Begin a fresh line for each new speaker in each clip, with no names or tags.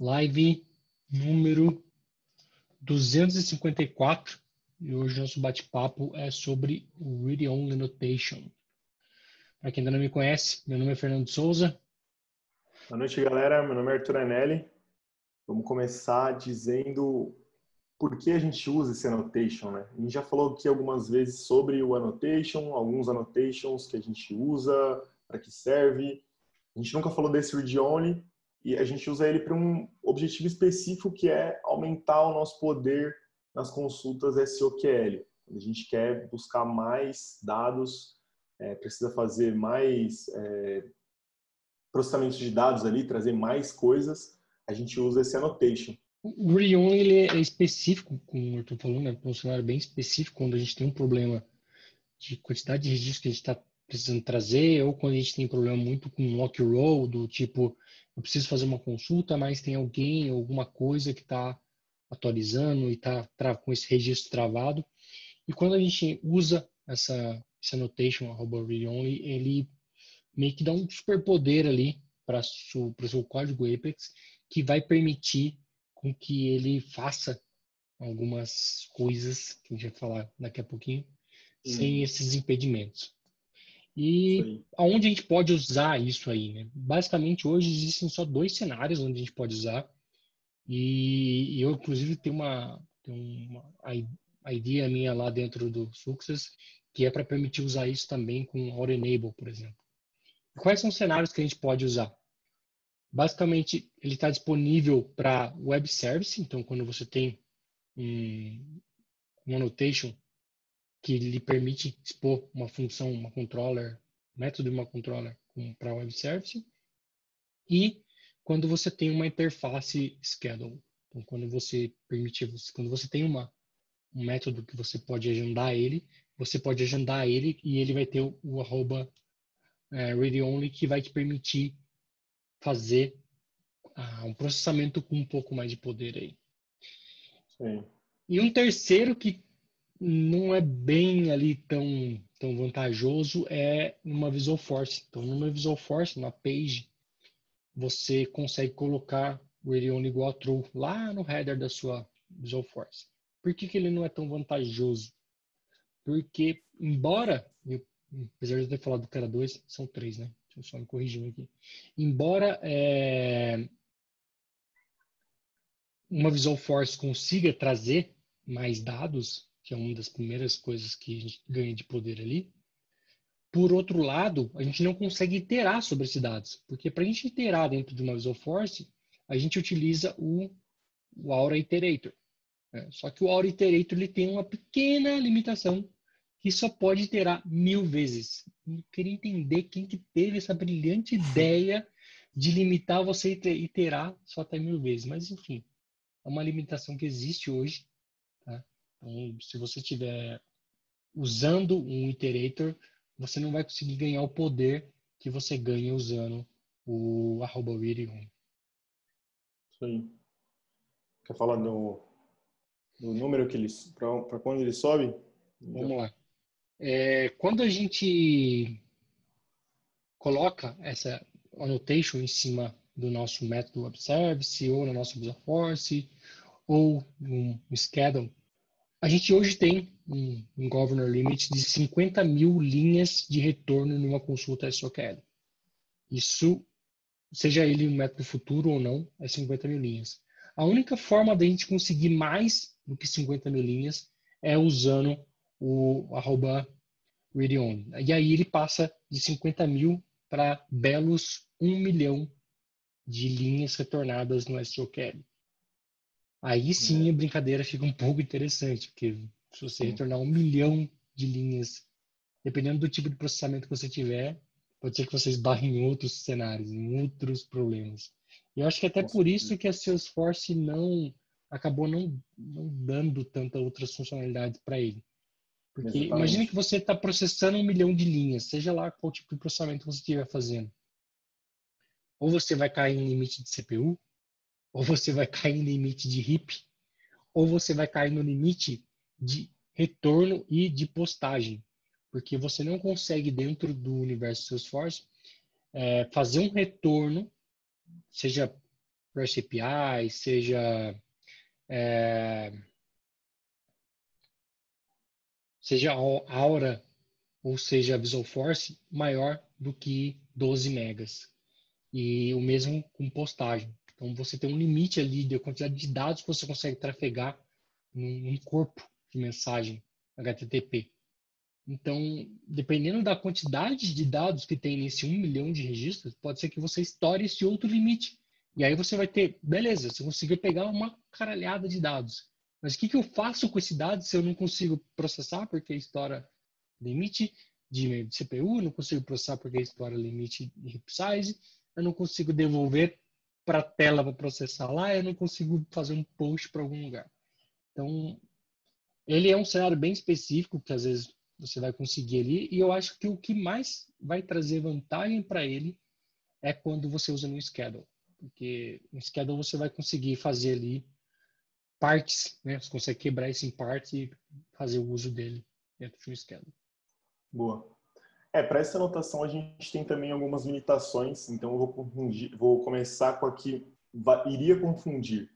live número 254 e hoje nosso bate-papo é sobre o Read Only Notation. Para quem ainda não me conhece, meu nome é Fernando Souza.
Boa noite, galera. Meu nome é Arthur Anelli. Vamos começar dizendo por que a gente usa esse annotation, né? A gente já falou aqui algumas vezes sobre o annotation, alguns annotations que a gente usa, para que serve. A gente nunca falou desse read only, e a gente usa ele para um objetivo específico que é aumentar o nosso poder nas consultas SOQL. A gente quer buscar mais dados, é, precisa fazer mais é, processamento de dados ali, trazer mais coisas, a gente usa esse annotation.
O Reon ele é específico, como o Arthur falou, né? Um cenário bem específico quando a gente tem um problema de quantidade de registros que a gente está precisando trazer, ou quando a gente tem problema muito com lock roll, do tipo, eu preciso fazer uma consulta, mas tem alguém, alguma coisa que está atualizando e está com esse registro travado. E quando a gente usa essa, essa annotation, arroba read only, ele meio que dá um superpoder ali para o seu código Apex que vai permitir com que ele faça algumas coisas que a gente vai falar daqui a pouquinho, hum. sem esses impedimentos. E aonde a gente pode usar isso aí, né? Basicamente, hoje existem só dois cenários onde a gente pode usar. E, eu, inclusive, tenho uma, tenho uma a ideia minha lá dentro do Success, que é para permitir usar isso também com Auto Enable, por exemplo. Quais são os cenários que a gente pode usar? Basicamente, ele está disponível para web service, então quando você tem um, um annotation que lhe permite expor uma função, uma controller, método de uma controller para web service, e quando você tem uma interface schedule. Então, quando você permite, quando você tem uma, um método que você pode agendar ele, você pode agendar ele e ele vai ter o, o arroba é, read only que vai te permitir fazer ah, um processamento com um pouco mais de poder aí. Sim. E um terceiro que não é bem ali tão, tão vantajoso é uma Visual Force. Então, numa Visual Force, na page, você consegue colocar o Erion igual a true lá no header da sua Visual Force. Por que, que ele não é tão vantajoso? Porque, embora, eu, apesar de eu ter falado que era dois, são três, né? Deixa eu só me corrigir aqui. Embora é, uma Visual Force consiga trazer mais dados, que é uma das primeiras coisas que a gente ganha de poder ali, por outro lado, a gente não consegue iterar sobre esses dados, porque para a gente iterar dentro de uma Visual Force, a gente utiliza o, o Aura Iterator. Né? Só que o Aura Iterator ele tem uma pequena limitação que só pode iterar mil vezes. Eu queria entender quem que teve essa brilhante ideia de limitar você iterar só até mil vezes. Mas, enfim, é uma limitação que existe hoje. Então, se você estiver usando um iterator, você não vai conseguir ganhar o poder que você ganha usando o arroba Isso
aí. Quer falar do, do número que eles para quando ele sobe?
Vamos lá. É, quando a gente coloca essa annotation em cima do nosso método web service ou na nossa Visual Force ou um schedule, a gente hoje tem um, um governor limit de 50 mil linhas de retorno numa consulta SOQL. Isso, seja ele um método futuro ou não, é 50 mil linhas. A única forma da gente conseguir mais do que 50 mil linhas é usando o arroba read only. E aí ele passa de 50 mil para belos 1 milhão de linhas retornadas no SQL. Aí sim é. a brincadeira fica um pouco interessante, porque se você retornar um milhão de linhas, dependendo do tipo de processamento que você tiver, pode ser que vocês barrem em outros cenários, em outros problemas. E eu acho que até por isso que a Salesforce não acabou não, não dando tanta outras funcionalidades para ele. Porque Exatamente. imagine que você está processando um milhão de linhas, seja lá qual tipo de processamento você estiver fazendo. Ou você vai cair em limite de CPU, ou você vai cair em limite de RIP, ou você vai cair no limite de retorno e de postagem. Porque você não consegue, dentro do universo Salesforce, é, fazer um retorno, seja REST API, seja é, seja Aura ou seja Visual Force maior do que 12 megas. E o mesmo com postagem. Então você tem um limite ali da quantidade de dados que você consegue trafegar num corpo de mensagem HTTP. Então, dependendo da quantidade de dados que tem nesse 1 milhão de registros, pode ser que você estoure esse outro limite. E aí você vai ter, beleza, você conseguiu pegar uma caralhada de dados. Mas o que, que eu faço com esses dados se eu não consigo processar porque estoura limite de CPU, não consigo processar porque estoura limite de heap size, eu não consigo devolver para a tela para processar lá, eu não consigo fazer um post para algum lugar. Então, ele é um cenário bem específico que às vezes você vai conseguir ali. E eu acho que o que mais vai trazer vantagem para ele é quando você usa no schedule. Porque no schedule você vai conseguir fazer ali partes, né? Você consegue quebrar isso em partes e fazer o uso dele dentro de um schedule.
Boa. É, para essa anotação a gente tem também algumas limitações, então eu vou, vou começar com a que iria confundir,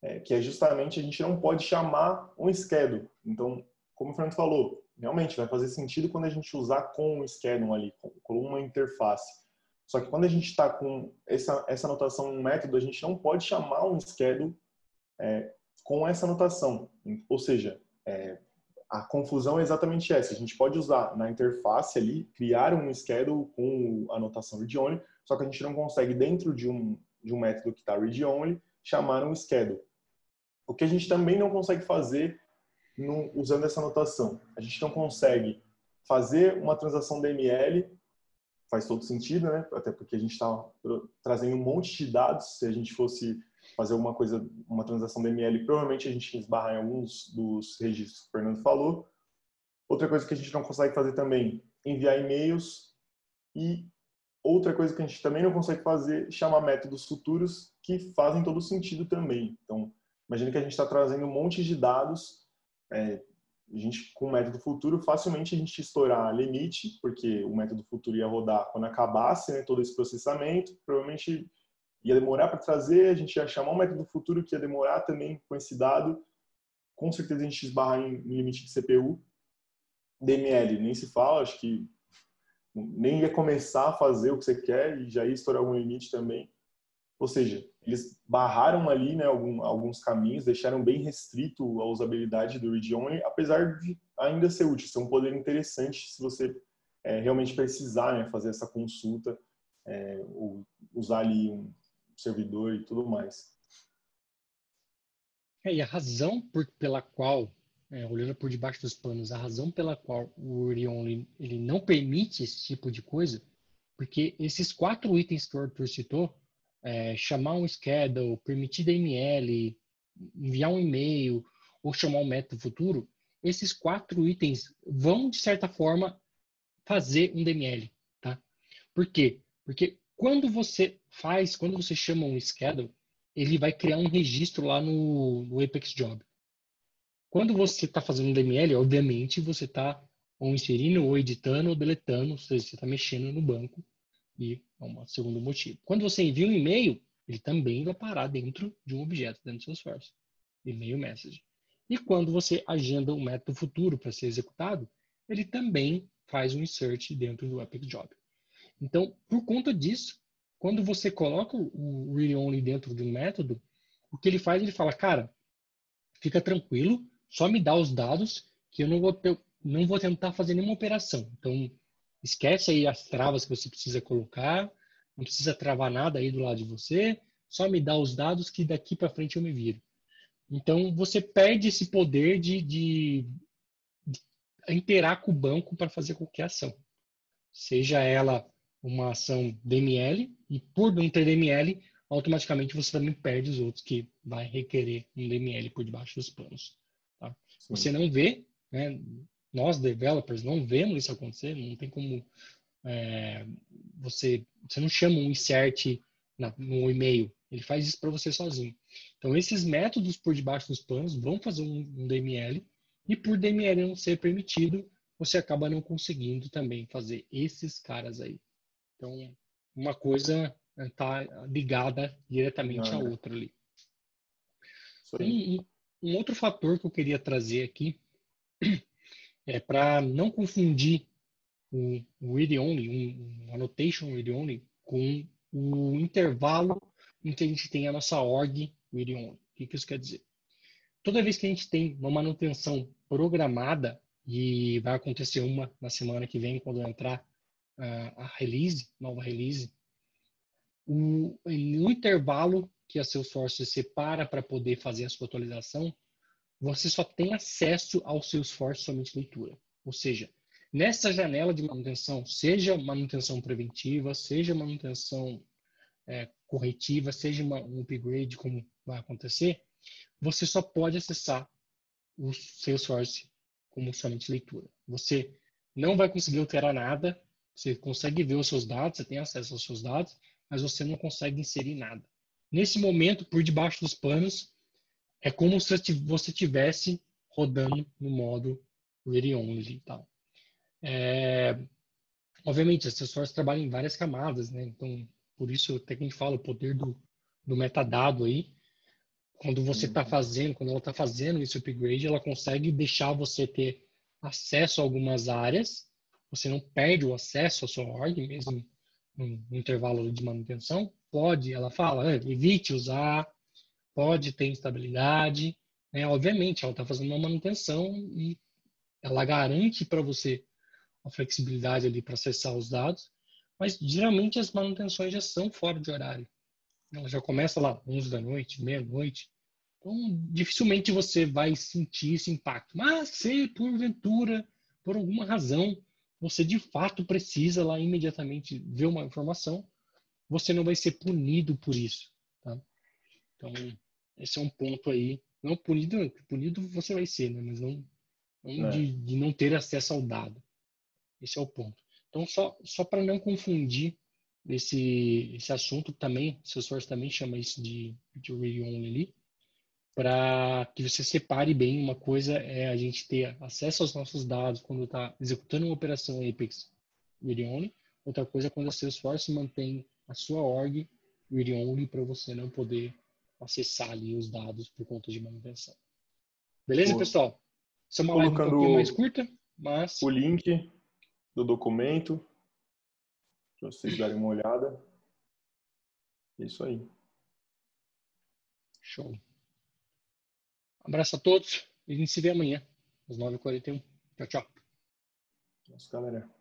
é, que é justamente a gente não pode chamar um schedule. Então, como o Fernando falou, realmente vai fazer sentido quando a gente usar com o schedule ali, com uma interface. Só que quando a gente está com essa, essa anotação um método, a gente não pode chamar um schedule é, com essa anotação. Ou seja, é, a confusão é exatamente essa. A gente pode usar na interface ali, criar um schedule com a anotação read-only, só que a gente não consegue, dentro de um, de um método que está read-only, chamar um schedule. O que a gente também não consegue fazer no, usando essa anotação. A gente não consegue fazer uma transação DML, faz todo sentido, né? Até porque a gente está trazendo um monte de dados. Se a gente fosse fazer uma coisa, uma transação DML, provavelmente a gente esbarrar em alguns dos registros que o Fernando falou. Outra coisa que a gente não consegue fazer também, enviar e-mails e outra coisa que a gente também não consegue fazer, chamar métodos futuros que fazem todo sentido também. Então, imagina que a gente está trazendo um monte de dados é, a gente, com o método futuro, facilmente a gente estourar limite, porque o método futuro ia rodar quando acabasse né, todo esse processamento, provavelmente ia demorar para trazer, a gente ia chamar um método futuro que ia demorar também com esse dado, com certeza a gente esbarrar em, em limite de CPU. DML, nem se fala, acho que nem ia começar a fazer o que você quer e já ia estourar algum limite também. Ou seja, eles barraram ali né, algum, alguns caminhos, deixaram bem restrito a usabilidade do read only, apesar de ainda ser útil, ser um poder interessante se você é, realmente precisar né, fazer essa consulta, é, ou usar ali um servidor e tudo mais.
É, e a razão por, pela qual, é, olhando por debaixo dos panos, a razão pela qual o only ele não permite esse tipo de coisa, porque esses quatro itens que o Arthur citou, é, chamar um schedule, permitir DML, enviar um e-mail ou chamar um método futuro, esses quatro itens vão, de certa forma, fazer um DML. Tá? Por quê? Porque quando você faz, quando você chama um schedule, ele vai criar um registro lá no, no Apex Job. Quando você está fazendo DML, obviamente você está ou inserindo, ou editando, ou deletando, ou seja, você está mexendo no banco e é um segundo motivo. Quando você envia um e-mail, ele também vai parar dentro de um objeto, dentro do Salesforce. E-mail message. E quando você agenda um método futuro para ser executado, ele também faz um insert dentro do Epic Job. Então, por conta disso, quando você coloca o read only dentro de um método, o que ele faz, ele fala, cara, fica tranquilo, só me dá os dados que eu não vou, ter, não vou tentar fazer nenhuma operação. Então, Esquece aí as travas que você precisa colocar, não precisa travar nada aí do lado de você, só me dá os dados que daqui para frente eu me viro. Então você perde esse poder de, de, de interar com o banco para fazer qualquer ação. Seja ela uma ação DML, e por não ter DML, automaticamente você também perde os outros que vai requerer um DML por debaixo dos panos. Tá? Você não vê, né, nós, developers, não vemos isso acontecer, não tem como é, você, você não chama um insert na, no e-mail, ele faz isso para você sozinho. Então, esses métodos por debaixo dos panos vão fazer um, um DML, e por DML não ser permitido, você acaba não conseguindo também fazer esses caras aí. Então, uma coisa está ligada diretamente à outra ali. Um, um, outro fator que eu queria trazer aqui é para não confundir o, o read-only, um, um annotation read-only, com o intervalo em que a gente tem a nossa org read-only. O que, que isso quer dizer? Toda vez que a gente tem uma manutenção programada, e vai acontecer uma na semana que vem, quando entrar uh, a release, nova release, o, no intervalo que a Salesforce separa para poder fazer a sua atualização, você só tem acesso ao Salesforce somente leitura. Ou seja, nessa janela de manutenção, seja manutenção preventiva, seja manutenção é, corretiva, seja uma, um upgrade, como vai acontecer, você só pode acessar o Salesforce como somente leitura. Você não vai conseguir alterar nada, você consegue ver os seus dados, você tem acesso aos seus dados, mas você não consegue inserir nada. Nesse momento, por debaixo dos panos, é como se você tivesse rodando no modo read only e tal. É, obviamente, as pessoas trabalham em várias camadas, né? Então, por isso até que a gente fala o poder do, do metadado aí. Quando você está uhum. fazendo, quando ela está fazendo esse upgrade, ela consegue deixar você ter acesso a algumas áreas. Você não perde o acesso à sua org, mesmo no intervalo de manutenção, pode, ela fala, ah, evite usar, pode ter instabilidade. Né? Obviamente, ela está fazendo uma manutenção e ela garante para você a flexibilidade ali para acessar os dados, mas geralmente as manutenções já são fora de horário. Ela já começa lá 11 da noite, meia-noite. Então, dificilmente você vai sentir esse impacto. Mas se porventura, por alguma razão, você de fato precisa lá imediatamente ver uma informação, você não vai ser punido por isso. Tá? Então, esse é um ponto aí. Não punido, punido você vai ser, né? mas não, não é. de, de, não ter acesso ao dado. Esse é o ponto. Então, só, só para não confundir esse, esse assunto também, o Salesforce também chama isso de, de read only ali, para que você separe bem. Uma coisa é a gente ter acesso aos nossos dados quando está executando uma operação Apex read only. Outra coisa é quando a Salesforce mantém a sua org read only para você não poder acessar ali os dados por conta de manutenção. Beleza, Pô. pessoal? Essa é uma live um pouquinho mais curta, mas...
O link do documento para vocês darem uma olhada. É isso aí.
Show. Abraço a todos e a gente se vê amanhã, às 9h41. Tchau, tchau.
Nossa, galera.